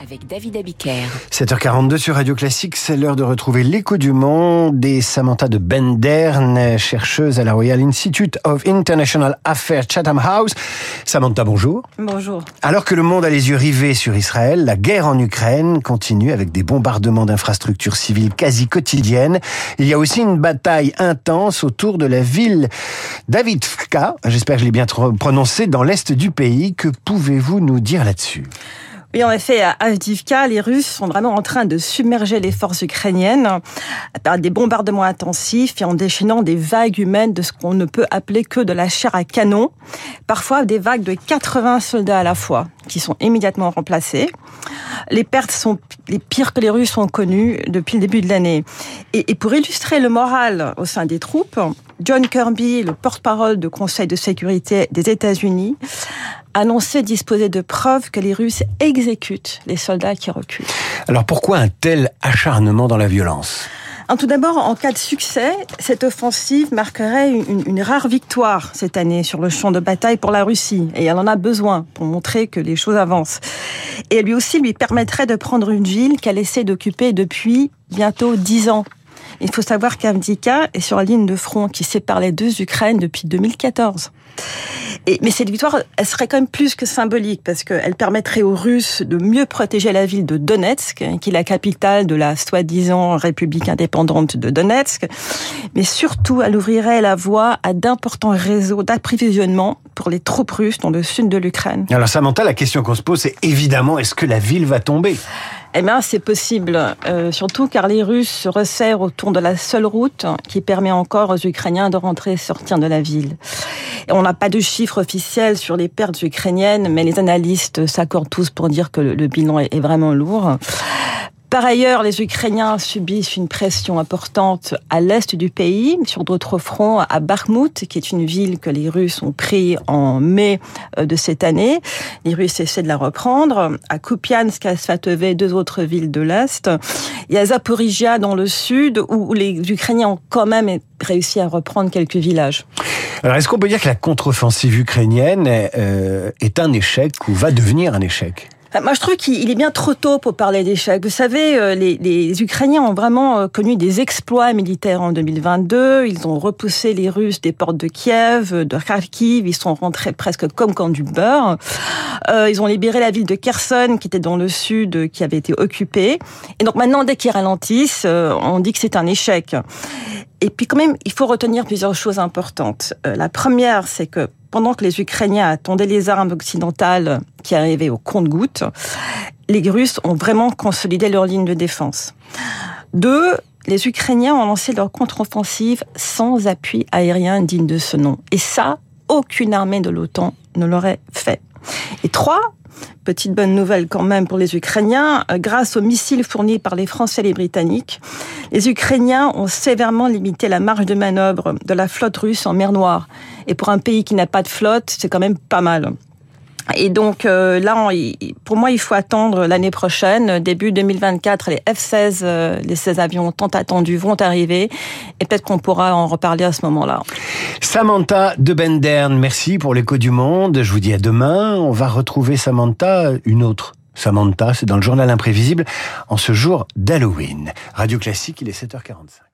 avec David Abiker. 7h42 sur Radio Classique, c'est l'heure de retrouver l'écho du monde et Samantha de Benderne, chercheuse à la Royal Institute of International Affairs Chatham House. Samantha, bonjour. Bonjour. Alors que le monde a les yeux rivés sur Israël, la guerre en Ukraine continue avec des bombardements d'infrastructures civiles quasi quotidiennes. Il y a aussi une bataille intense autour de la ville d'Avivka, j'espère que je l'ai bien prononcé, dans l'est du pays. Que pouvez-vous nous dire là-dessus? Oui, en effet, à Avdivka, les Russes sont vraiment en train de submerger les forces ukrainiennes par des bombardements intensifs et en déchaînant des vagues humaines de ce qu'on ne peut appeler que de la chair à canon. Parfois des vagues de 80 soldats à la fois qui sont immédiatement remplacés. Les pertes sont les pires que les Russes ont connues depuis le début de l'année. Et, pour illustrer le moral au sein des troupes, John Kirby, le porte-parole du Conseil de sécurité des États-Unis, annoncé disposer de preuves que les Russes exécutent les soldats qui reculent. Alors pourquoi un tel acharnement dans la violence? Tout d'abord, en cas de succès, cette offensive marquerait une, une, rare victoire cette année sur le champ de bataille pour la Russie. Et elle en a besoin pour montrer que les choses avancent. Et elle lui aussi lui permettrait de prendre une ville qu'elle essaie d'occuper depuis bientôt dix ans. Il faut savoir qu'Avdika est sur la ligne de front qui sépare les deux Ukraines depuis 2014. Et, mais cette victoire, elle serait quand même plus que symbolique parce qu'elle permettrait aux Russes de mieux protéger la ville de Donetsk, qui est la capitale de la soi-disant République indépendante de Donetsk. Mais surtout, elle ouvrirait la voie à d'importants réseaux d'approvisionnement pour les troupes russes dans le sud de l'Ukraine. Alors Samantha, la question qu'on se pose, c'est évidemment, est-ce que la ville va tomber? Eh bien, c'est possible, euh, surtout car les Russes se resserrent autour de la seule route qui permet encore aux Ukrainiens de rentrer et sortir de la ville. on n'a pas de chiffres officiels sur les pertes ukrainiennes, mais les analystes s'accordent tous pour dire que le bilan est vraiment lourd. Par ailleurs, les Ukrainiens subissent une pression importante à l'est du pays, sur d'autres fronts, à Bakhmut, qui est une ville que les Russes ont pris en mai euh, de cette année. Les Russes essaient de la reprendre. À Kupiansk, à Svatove, deux autres villes de l'est. Y a Zaporizhia dans le sud, où les Ukrainiens ont quand même réussi à reprendre quelques villages. Alors, est-ce qu'on peut dire que la contre-offensive ukrainienne euh, est un échec ou va devenir un échec? Moi, je trouve qu'il est bien trop tôt pour parler d'échec. Vous savez, euh, les, les, Ukrainiens ont vraiment euh, connu des exploits militaires en 2022. Ils ont repoussé les Russes des portes de Kiev, de Kharkiv. Ils sont rentrés presque comme quand du beurre. Euh, ils ont libéré la ville de Kherson, qui était dans le sud, qui avait été occupée. Et donc maintenant, dès qu'ils ralentissent, on dit que c'est un échec. Et puis quand même, il faut retenir plusieurs choses importantes. la première, c'est que pendant que les Ukrainiens attendaient les armes occidentales qui arrivaient au compte-gouttes, les Russes ont vraiment consolidé leur ligne de défense. Deux, les Ukrainiens ont lancé leur contre-offensive sans appui aérien digne de ce nom. Et ça, aucune armée de l'OTAN ne l'aurait fait. Et trois, petite bonne nouvelle quand même pour les Ukrainiens, euh, grâce aux missiles fournis par les Français et les Britanniques, les Ukrainiens ont sévèrement limité la marge de manœuvre de la flotte russe en mer Noire. Et pour un pays qui n'a pas de flotte, c'est quand même pas mal. Et donc euh, là, pour moi, il faut attendre l'année prochaine, début 2024, les F-16, euh, les 16 avions tant attendus vont arriver, et peut-être qu'on pourra en reparler à ce moment-là. Samantha de Bendern, merci pour l'écho du monde. Je vous dis à demain. On va retrouver Samantha, une autre. Samantha, c'est dans le journal imprévisible, en ce jour d'Halloween. Radio Classique, il est 7h45.